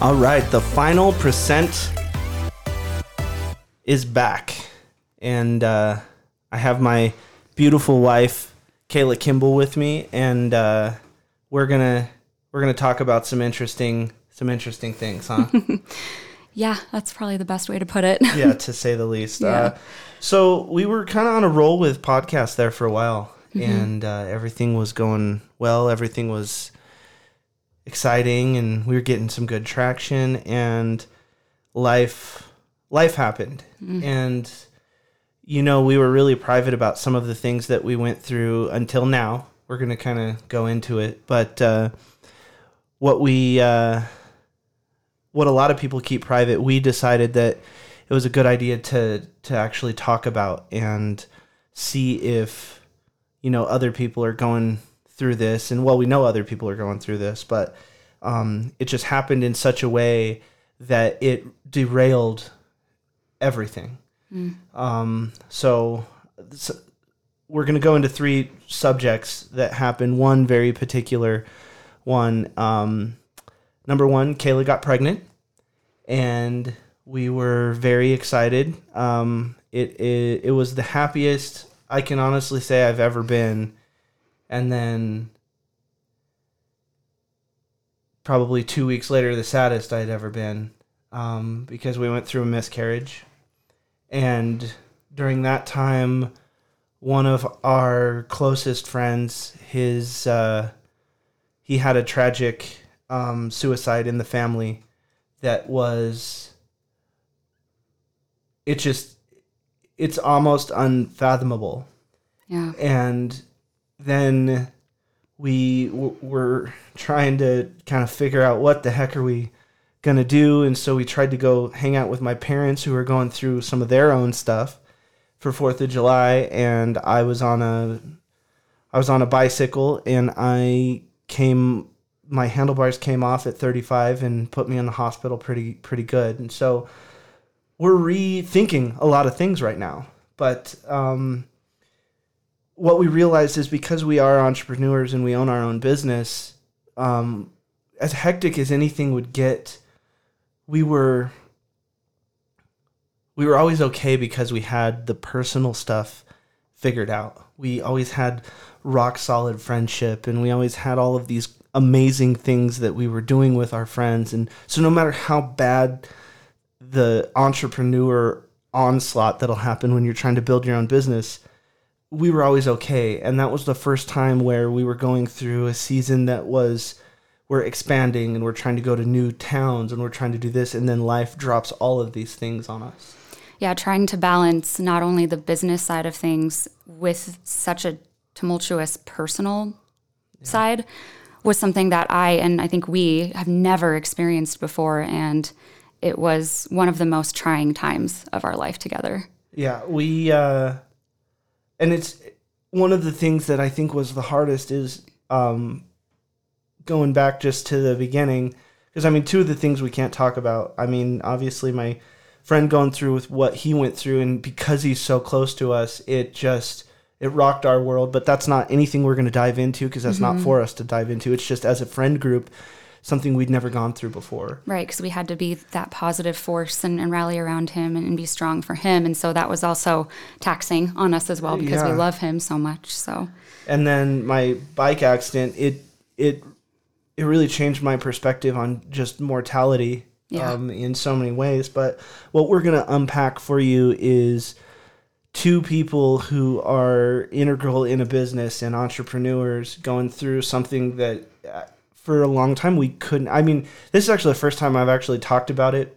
All right, the final percent is back, and uh, I have my beautiful wife Cayla Kimball with me, and uh, we're gonna we're gonna talk about some interesting some interesting things, huh? Yeah, that's probably the best way to put it. yeah, to say the least. Yeah. Uh, so we were kind of on a roll with podcasts there for a while, and uh, everything was going well. Everything was exciting, and we were getting some good traction. And life, life happened, and you know we were really private about some of the things that we went through until now. We're gonna kind of go into it, but uh, what we. Uh, what a lot of people keep private, we decided that it was a good idea to to actually talk about and see if you know other people are going through this and well we know other people are going through this but um, it just happened in such a way that it derailed everything. Um, so, so we're going to go into three subjects that happen one very particular one um, number one, Cayla got pregnant, and we were very excited. Um, it, it it was the happiest I can honestly say I've ever been, and then probably two weeks later, the saddest I'd ever been, um, because we went through a miscarriage, and during that time, one of our closest friends, his uh, he had a tragic um, suicide in the family that was it just it's almost unfathomable Yeah. and then we w- were trying to kind of figure out what the heck are we gonna do and so we tried to go hang out with my parents who were going through some of their own stuff for fourth of july and i was on a i was on a bicycle and i came my handlebars came off at 35 and put me in the hospital pretty pretty good. And so we're rethinking a lot of things right now. But um, what we realized is because we are entrepreneurs and we own our own business um, as hectic as anything would get we were we were always okay because we had the personal stuff figured out. We always had rock solid friendship and we always had all of these amazing things that we were doing with our friends. And so no matter how bad the entrepreneur onslaught that'll happen when you're trying to build your own business we were always okay. And that was the first time where we were going through a season that was we're expanding and we're trying to go to new towns and we're trying to do this. And then life drops all of these things on us. Yeah, trying to balance not only the business side of things with such a tumultuous personal side was something that I and I think we have never experienced before. And it was one of the most trying times of our life together. Yeah, we uh and it's one of the things that I think was the hardest is um going back just to the beginning because I mean two of the things we can't talk about. I mean, obviously my friend going through with what he went through and because he's so close to us, it just it rocked our world, but that's not anything we're going to dive into because that's not for us to dive into. It's just as a friend group something we'd never gone through before. Right, because we had to be that positive force and, and rally around him and, and be strong for him. And so that was also taxing on us as well because Yeah. we love him so much. So, and then my bike accident it it it really changed my perspective on just mortality Yeah. um, in so many ways but what we're going to unpack for you is two people who are integral in a business and entrepreneurs going through something that uh, for a long time we couldn't i mean this is actually the first time i've actually talked about it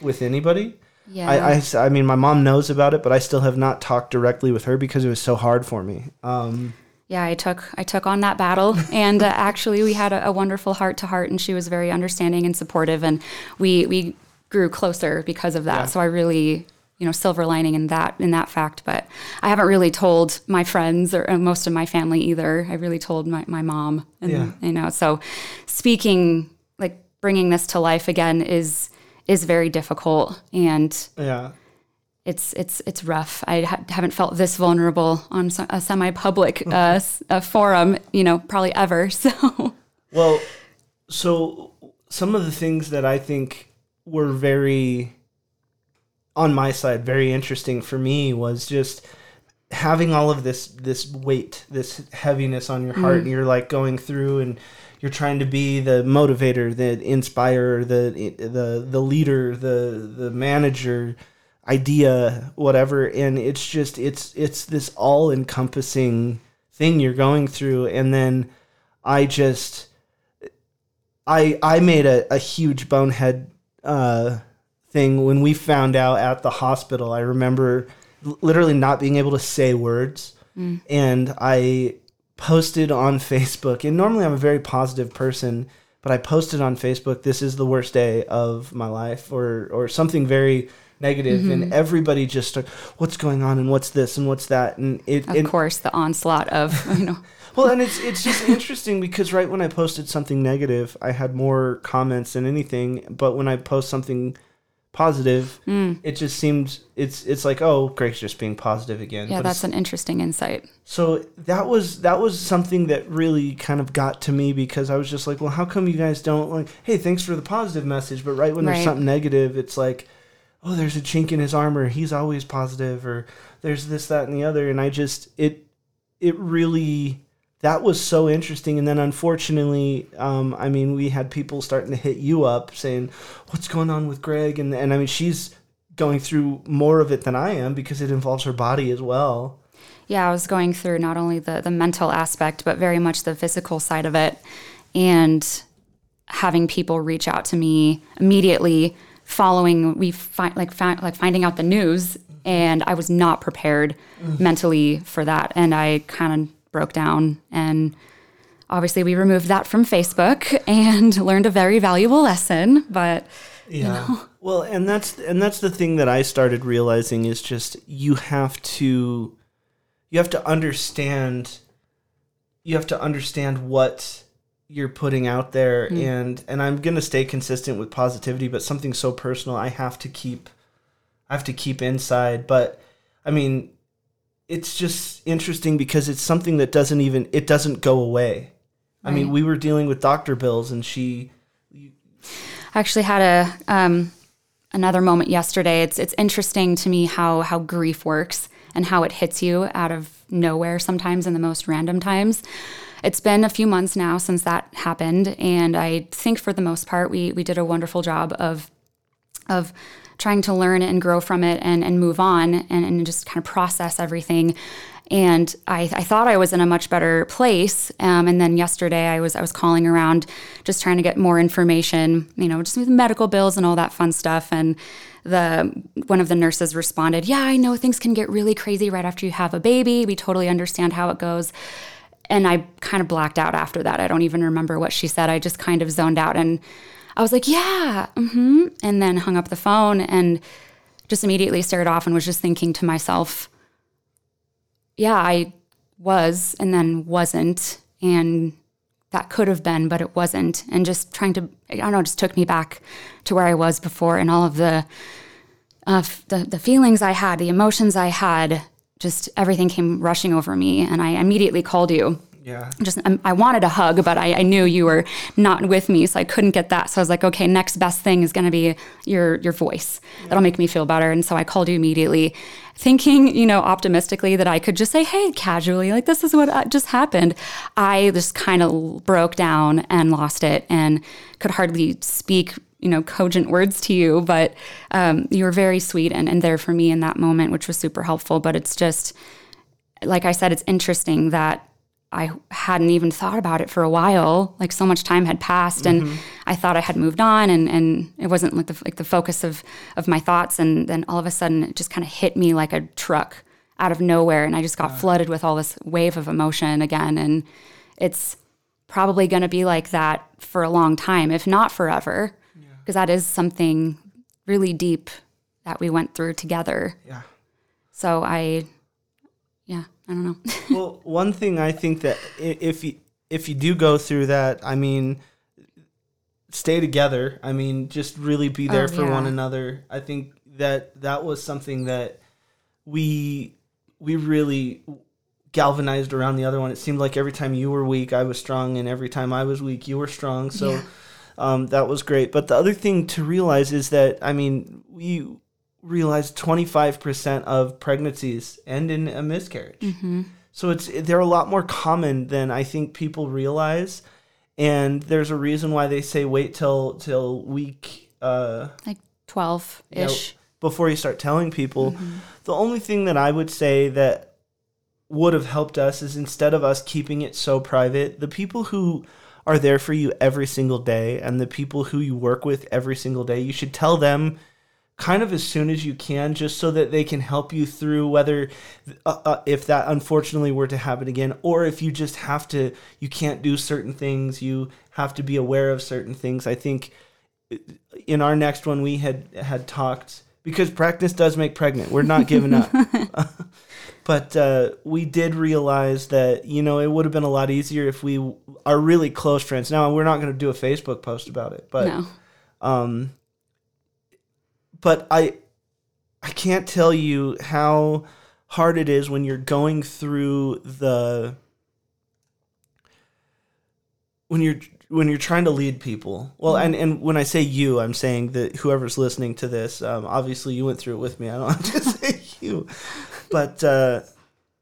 with anybody yeah. I I mean, my mom knows about it, but I still have not talked directly with her because it was so hard for me. Um, Yeah, I took I took on that battle, and uh, actually, we had a, a wonderful heart to heart, and she was very understanding and supportive, and we we grew closer because of that. Yeah. So I really, you know, silver lining in that in that fact. But I haven't really told my friends or uh, most of my family either. I really told my my mom, and Yeah. you know, so speaking like bringing this to life again is is very difficult, and yeah, it's it's it's rough. I ha- haven't felt this vulnerable on a semi-public uh, s- uh, forum, you know, probably ever. So Well, so some of the things that I think were very on my side very interesting for me was just having all of this this weight, this heaviness on your heart, and you're like going through and you're trying to be the motivator, the inspirer, the the the leader, the the manager, idea, whatever, and it's just it's it's this all encompassing thing you're going through, and then I just I I made a, a huge bonehead uh, thing when we found out at the hospital. I remember literally not being able to say words, mm. and I posted on Facebook. And normally I'm a very positive person, but I posted on Facebook, "This is the worst day of my life," or or something very negative, and mm-hmm. everybody just started, "What's going on? And what's this? And what's that?" And it, Of course, the onslaught of you know. well, and it's it's just interesting because right when I posted something negative, I had more comments than anything. But when I post something positive, Hmm. it just seemed it's it's like oh, Greg's just being positive again. Yeah, But that's an interesting insight. so that was that was something that really kind of got to me because I was just like, well, how come you guys don't like? Hey, thanks for the positive message, but right when there's something negative, it's like, oh, there's a chink in his armor. He's always positive, or there's this, that, and the other. And I just it it really that was so interesting. And then unfortunately, um, I mean, we had people starting to hit you up saying, what's going on with Greg? And and I mean, she's going through more of it than I am because it involves her body as well. yeah, I was going through not only the the mental aspect, but very much the physical side of it, and having people reach out to me immediately following we find like fi- like finding out the news, and I was not prepared mentally for that, and I kind of broke down and. Obviously, we removed that from Facebook and learned a very valuable lesson. But Yeah. Well, and that's and that's the thing that I started realizing is just you have to you have to understand you have to understand what you're putting out there hmm. and and I'm going to stay consistent with positivity, but something so personal I have to keep I have to keep inside, but I mean it's just interesting because it's something that doesn't even it doesn't go away. I mean, we were dealing with doctor bills and she I actually had a um, another moment yesterday. It's it's interesting to me how how grief works and how it hits you out of nowhere sometimes in the most random times. It's been a few months now since that happened, and I think for the most part we we did a wonderful job of of trying to learn and grow from it and, and move on and, and just kind of process everything. And I, I thought I was in a much better place. Um, and then yesterday I was I was calling around just trying to get more information, you know, just with medical bills and all that fun stuff. And the one of the nurses responded, Yeah, I know things can get really crazy right after you have a baby. We totally understand how it goes and I kind of blacked out after that. I don't even remember what she said. I just kind of zoned out and I was like, yeah, hmm and then hung up the phone and just immediately started off and was just thinking to myself, yeah, I was and then wasn't. And that could have been, but it wasn't. And just trying to, I don't know, just took me back to where I was before and all of the, uh, the, the feelings I had, the emotions I had, just everything came rushing over me. And I immediately called you yeah. just um, I wanted a hug, but I, I knew you were not with me, so I couldn't get that. So I was like, okay, next best thing is going to be your your voice. That'll make me feel better. And so I called you immediately, thinking, you know, optimistically that I could just say, hey, casually, like this is what uh, just happened. I just kind of broke down and lost it, and could hardly speak. You know, cogent words to you, but um, you were very sweet and, and there for me in that moment, which was super helpful. But it's just, like I said, it's interesting that I hadn't even thought about it for a while. Like so much time had passed, and mm-hmm. I thought I had moved on, and, and it wasn't like the like the focus of of my thoughts. And then all of a sudden, it just kind of hit me like a truck out of nowhere, and I just got flooded with all this wave of emotion again. And it's probably going to be like that for a long time, if not forever, because that is something really deep that we went through together. Yeah. So I, yeah, I don't know. well, one thing I think that if you if you do go through that, I mean, stay together. I mean, just really be there Oh, for one another. I think that that was something that we we really galvanized around the other one. It seemed like every time you were weak, I was strong, and every time I was weak, you were strong. So. Yeah. um, that was great. But the other thing to realize is that I mean we realized 25% of pregnancies end in a miscarriage. Mm-hmm. So it's they're a lot more common than I think people realize, and there's a reason why they say wait till till week uh, Like 12 ish. before you start telling people. The only thing that I would say that would have helped us is instead of us keeping it so private, the people who are there for you every single day and the people who you work with every single day, you should tell them kind of as soon as you can just so that they can help you through whether uh, uh, if that unfortunately were to happen again or if you just have to you can't do certain things you have to be aware of certain things. I think in our next one we had had talked because practice does make pregnant. We're not giving up. But uh, we did realize that you know it would have been a lot easier if we are really close friends. Now we're not going to do a facebook post about it but no. um, but I I can't tell you how hard it is when you're going through the when you're when you're trying to lead people. Well, and and when I say you, I'm saying that whoever's listening to this, um, obviously you went through it with me. I don't have to say you, but uh,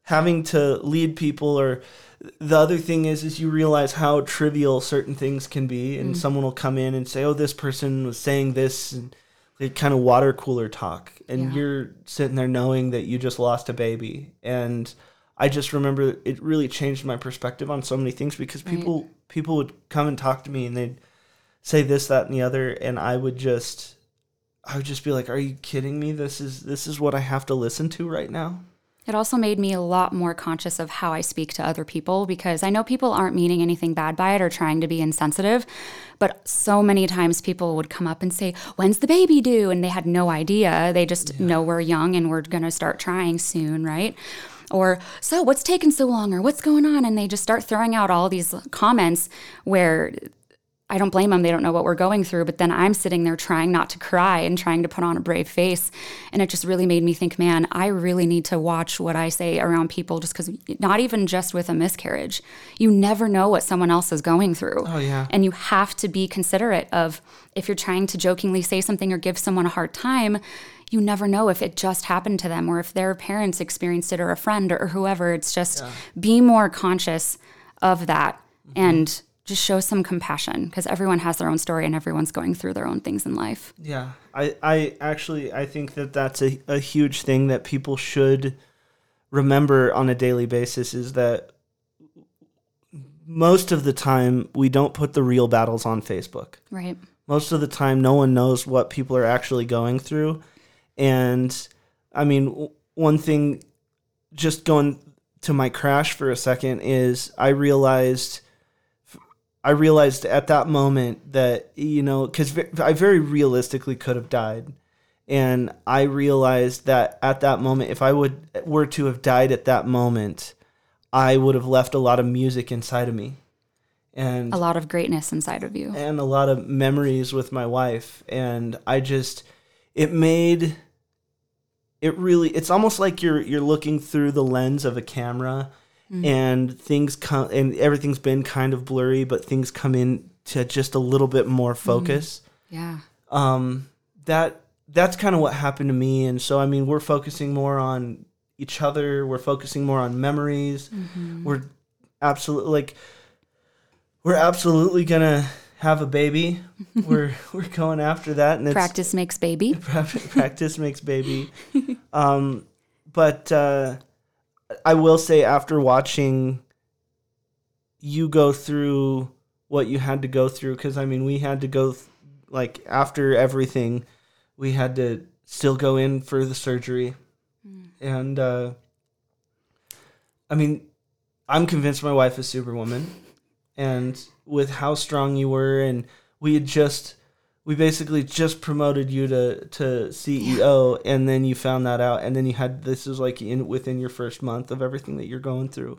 having to lead people or the other thing is is you realize how trivial certain things can be and someone will come in and say oh this person was saying this and they kind of water cooler talk and Yeah. you're sitting there knowing that you just lost a baby and i just remember it really changed my perspective on so many things because Right. people people would come and talk to me and they'd say this that and the other and i would just i would just be like are you kidding me this is this is what i have to listen to right now It also made me a lot more conscious of how I speak to other people because I know people aren't meaning anything bad by it or trying to be insensitive. But so many times people would come up and say, When's the baby due? And they had no idea. They just know we're young and we're going to start trying soon, right? Or, so what's taking so long? Or what's going on? And they just start throwing out all these comments where I don't blame them. They don't know what we're going through. But then I'm sitting there trying not to cry and trying to put on a brave face. And it just really made me think, man, I really need to watch what I say around people just because not even just with a miscarriage, you never know what someone else is going through. Oh, yeah. And you have to be considerate of if you're trying to jokingly say something or give someone a hard time, you never know if it just happened to them or if their parents experienced it or a friend or, whoever. It's just be more conscious of that mm-hmm. and just show some compassion because everyone has their own story and everyone's going through their own things in life. Yeah, I, I actually I think that that's a, a huge thing that people should remember on a daily basis is that most of the time we don't put the real battles on Facebook. Right. Most of the time, no one knows what people are actually going through, and I mean, one thing, just going to my crash for a second is I realized. I realized at that moment that you know because I very realistically could have died, and I realized that at that moment, if I would were to have died at that moment, I would have left a lot of music inside of me, and A lot of greatness inside of you. and a lot of memories with my wife. And i just it made it really it's almost like you're you're looking through the lens of a camera and things come and everything's been kind of blurry but things come in to just a little bit more focus. Yeah. um that that's kind of what happened to me. And so i mean we're focusing more on each other. We're focusing more on memories. We're absolutely like we're absolutely gonna have a baby. We're we're going after that and it's Practice makes baby. practice makes baby. Um but uh i will say after watching you go through what you had to go through because i mean we had to go th- like after everything we had to still go in for the surgery. And uh i mean i'm convinced my wife is superwoman. And with how strong you were and we had just we basically just promoted you to to CEO and then you found that out and then you had this is like in within your first month of everything that you're going through.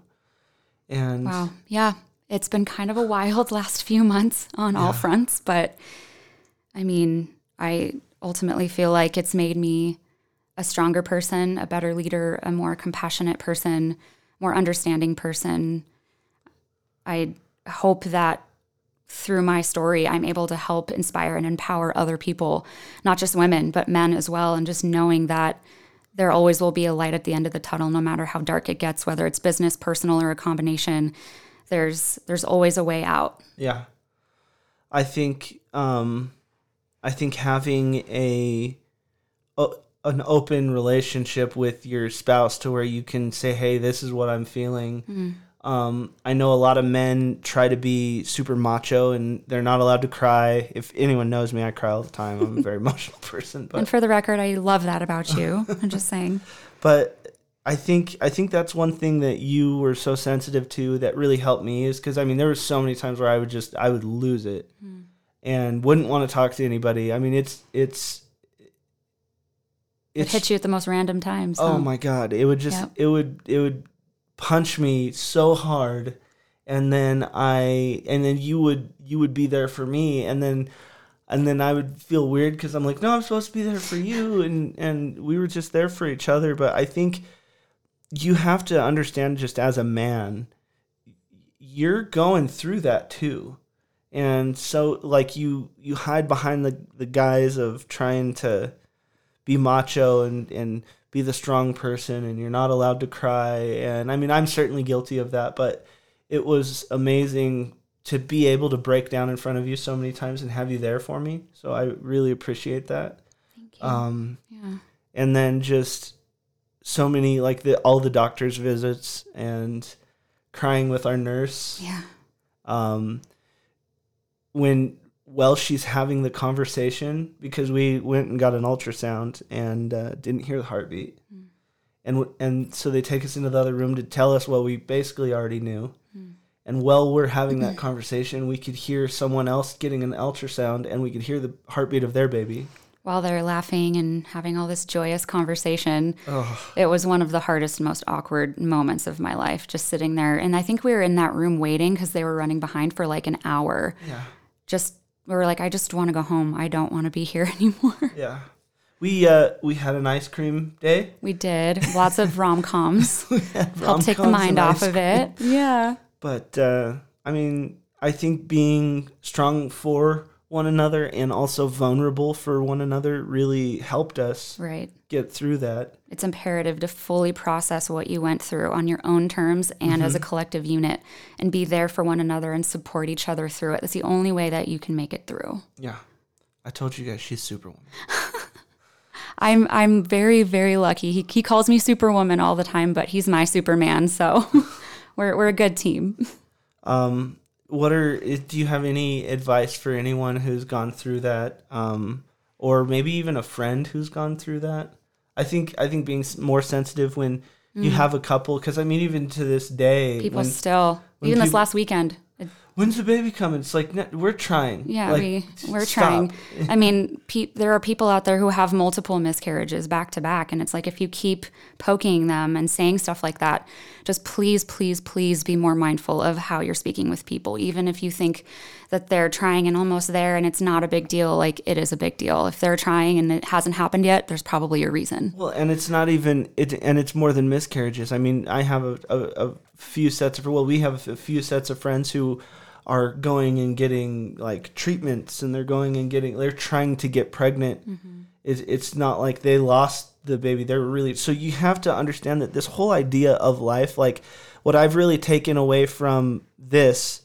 And Wow. Yeah. It's been kind of a wild last few months on all fronts, but I mean, I ultimately feel like it's made me a stronger person, a better leader, a more compassionate person, more understanding person. I hope that through my story, I'm able to help inspire and empower other people, not just women, but men as well. And just knowing that there always will be a light at the end of the tunnel, no matter how dark it gets, whether it's business, personal, or a combination. There's there's always a way out. Yeah. I think um I think having a, a an open relationship with your spouse to where you can say, "Hey, this is what I'm feeling." Mm-hmm. Um, I know a lot of men try to be super macho and they're not allowed to cry. If anyone knows me, I cry all the time. I'm a very emotional person, but And for the record, I love that about you. I'm just saying. but I think I think that's one thing that you were so sensitive to that really helped me is because I mean there were so many times where I would just I would lose it and wouldn't want to talk to anybody. I mean it's it's It hits you at the most random times. oh huh? my god it would just Yep. it would it would punch me so hard and then I and then you would you would be there for me and then and then I would feel weird because I'm like no I'm supposed to be there for you and and we were just there for each other. But I think you have to understand just as a man you're going through that too. And so like you you hide behind the the guise of trying to be macho and and be the strong person and you're not allowed to cry and i mean i'm certainly guilty of that but it was amazing to be able to break down in front of you so many times and have you there for me so i really appreciate that Thank you. um yeah. and then just so many like the all the doctor's visits and crying with our nurse Yeah. um, when while she's having the conversation because we went and got an ultrasound and uh, didn't hear the heartbeat. And and so they take us into the other room to tell us what we basically already knew. And while we're having that conversation we could hear someone else getting an ultrasound and we could hear the heartbeat of their baby. While they're laughing and having all this joyous conversation, oh it was one of the hardest, most awkward moments of my life, just sitting there. And I think we were in that room waiting because they were running behind for like an hour. yeah. Just, we were like, I just want to go home. I don't want to be here anymore. yeah we uh we had an ice cream day We did lots of rom coms. Help take the mind off of it. Yeah. but uh, I mean, I think being strong for one another and also vulnerable for one another really helped us Right. get through that. It's imperative to fully process what you went through on your own terms and as a collective unit and be there for one another and support each other through it. That's the only way that you can make it through. Yeah, I told you guys she's superwoman. I'm I'm very very lucky. He he calls me Superwoman all the time, but he's my Superman. So we're we're a good team. Um, what are do you have any advice for anyone who's gone through that, um, or maybe even a friend who's gone through that? I think I think being more sensitive when you have a couple, because I mean, even to this day, People when- still when even this last weekend. When's the baby coming? It's like "No, we're trying. Yeah, Like, we we're stop. trying. I mean, pe- there are people out there who have multiple miscarriages back to back, and it's like if you keep poking them and saying stuff like that, just please, please, please be more mindful of how you're speaking with people. Even if you think that they're trying and almost there, and it's not a big deal, like it is a big deal. If they're trying and it hasn't happened yet, there's probably a reason. Well, and it's not even it, and it's more than miscarriages. I mean, I have a, a, a few sets of well, we have a few sets of friends who are going and getting like treatments, and they're going and getting they're trying to get pregnant. It, it's not like they lost the baby; they're really so. You have to understand that this whole idea of life, like what I've really taken away from this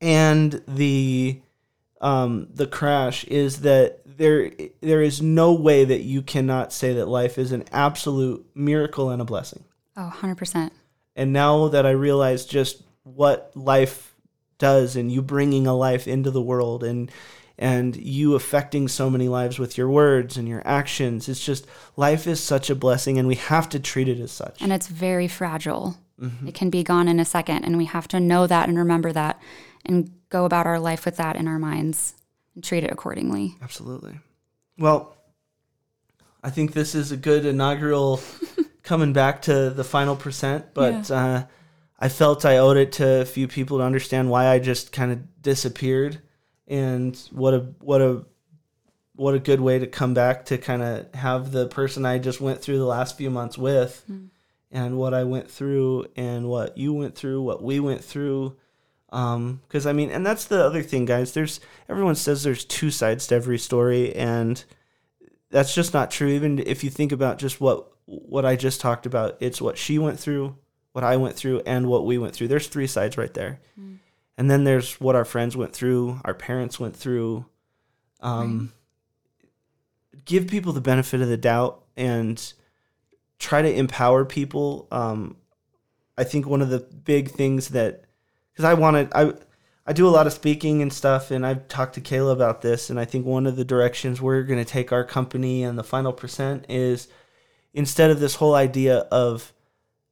and the um, the crash is that there there is no way that you cannot say that life is an absolute miracle and a blessing. Oh, 100%. And now that I realize just what life does and you bringing a life into the world and and you affecting so many lives with your words and your actions, it's just life is such a blessing and we have to treat it as such. And it's very fragile. It can be gone in a second. And we have to know that and remember that and go about our life with that in our minds and treat it accordingly. Absolutely. Well, I think this is a good inaugural coming back to the final percent, but uh, I felt I owed it to a few people to understand why I just kind of disappeared and what a what a what a good way to come back to kind of have the person I just went through the last few months with hmm. and what I went through and what you went through, what we went through um, because I mean, and that's the other thing, guys. There's everyone says there's two sides to every story, and that's just not true. Even if you think about just what what I just talked about, it's what she went through, what I went through, and what we went through. There's three sides right there, mm. and then there's what our friends went through, our parents went through. Um, right. Give people the benefit of the doubt and try to empower people. Um, I think one of the big things that because I wanted I I do a lot of speaking and stuff, and I've talked to Cayla about this, and I think one of the directions we're going to take our company and the final percent is instead of this whole idea of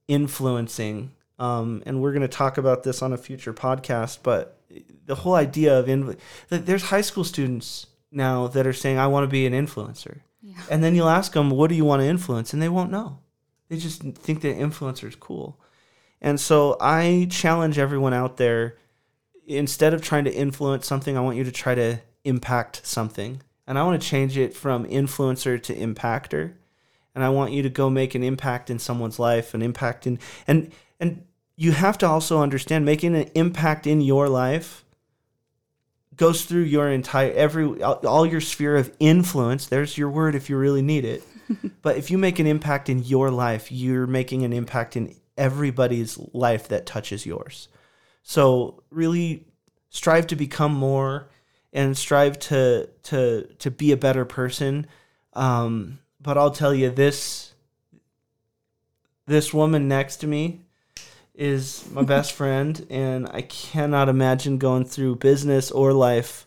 influencing, um, and we're going to talk about this on a future podcast, but the whole idea of in, there's high school students now that are saying I want to be an influencer, yeah. and then you'll ask them what do you want to influence, and they won't know. They just think that influencer is cool. And so I challenge everyone out there instead of trying to influence something, I want you to try to impact something. And I want to change it from influencer to impactor. And I want you to go make an impact in someone's life, an impact in and and you have to also understand making an impact in your life goes through your entire every all your sphere of influence. There's your word if you really need it. but if you make an impact in your life, you're making an impact in everybody's life that touches yours. So really strive to become more and strive to to to be a better person. Um, but I'll tell you this this woman next to me is my best friend and I cannot imagine going through business or life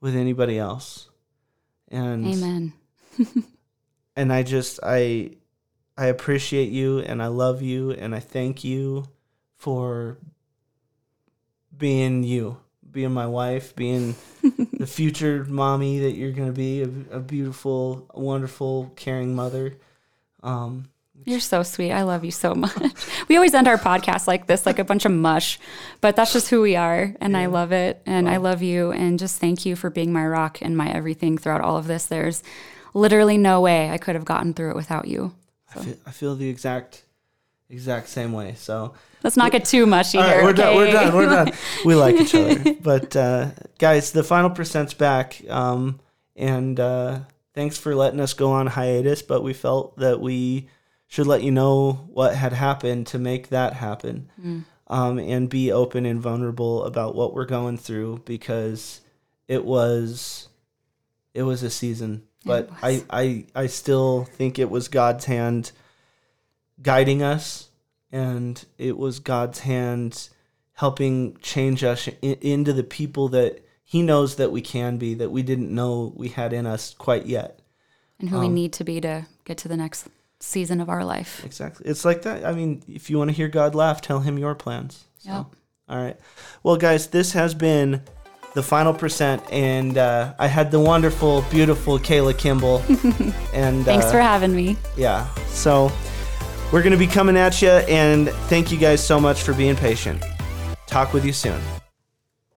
with anybody else. And Amen. and I just I I appreciate you and I love you and I thank you for being you, being my wife, being the future mommy that you're going to be, a, a, beautiful, wonderful, caring mother. Um, you're so sweet. I love you so much. we always end our podcast like this, like a bunch of mush, but that's just who we are. And yeah. I love it. And I love you. And just thank you for being my rock and my everything throughout all of this. There's literally no way I could have gotten through it without you. So. I, feel, I feel the exact exact same way. So let's not get too mushy all here. We're okay? done. We're done. We're done. We like each other. But uh, guys, the final percent's back, um, and uh, thanks for letting us go on hiatus. But we felt that we should let you know what had happened to make that happen, mm. um, and be open and vulnerable about what we're going through because it was it was a season but I, I I still think it was God's hand guiding us, and it was God's hand helping change us in, into the people that He knows that we can be, that we didn't know we had in us quite yet, and who um, we need to be to get to the next season of our life. Exactly, it's like that. I mean, if you want to hear God laugh, tell Him your plans. So, yep. All right. Well, guys, this has been the final percent, and uh, I had the wonderful, beautiful Cayla Kimball. and thanks uh, for having me. Yeah. So we're going to be coming at you, and thank you guys so much for being patient. Talk with you soon.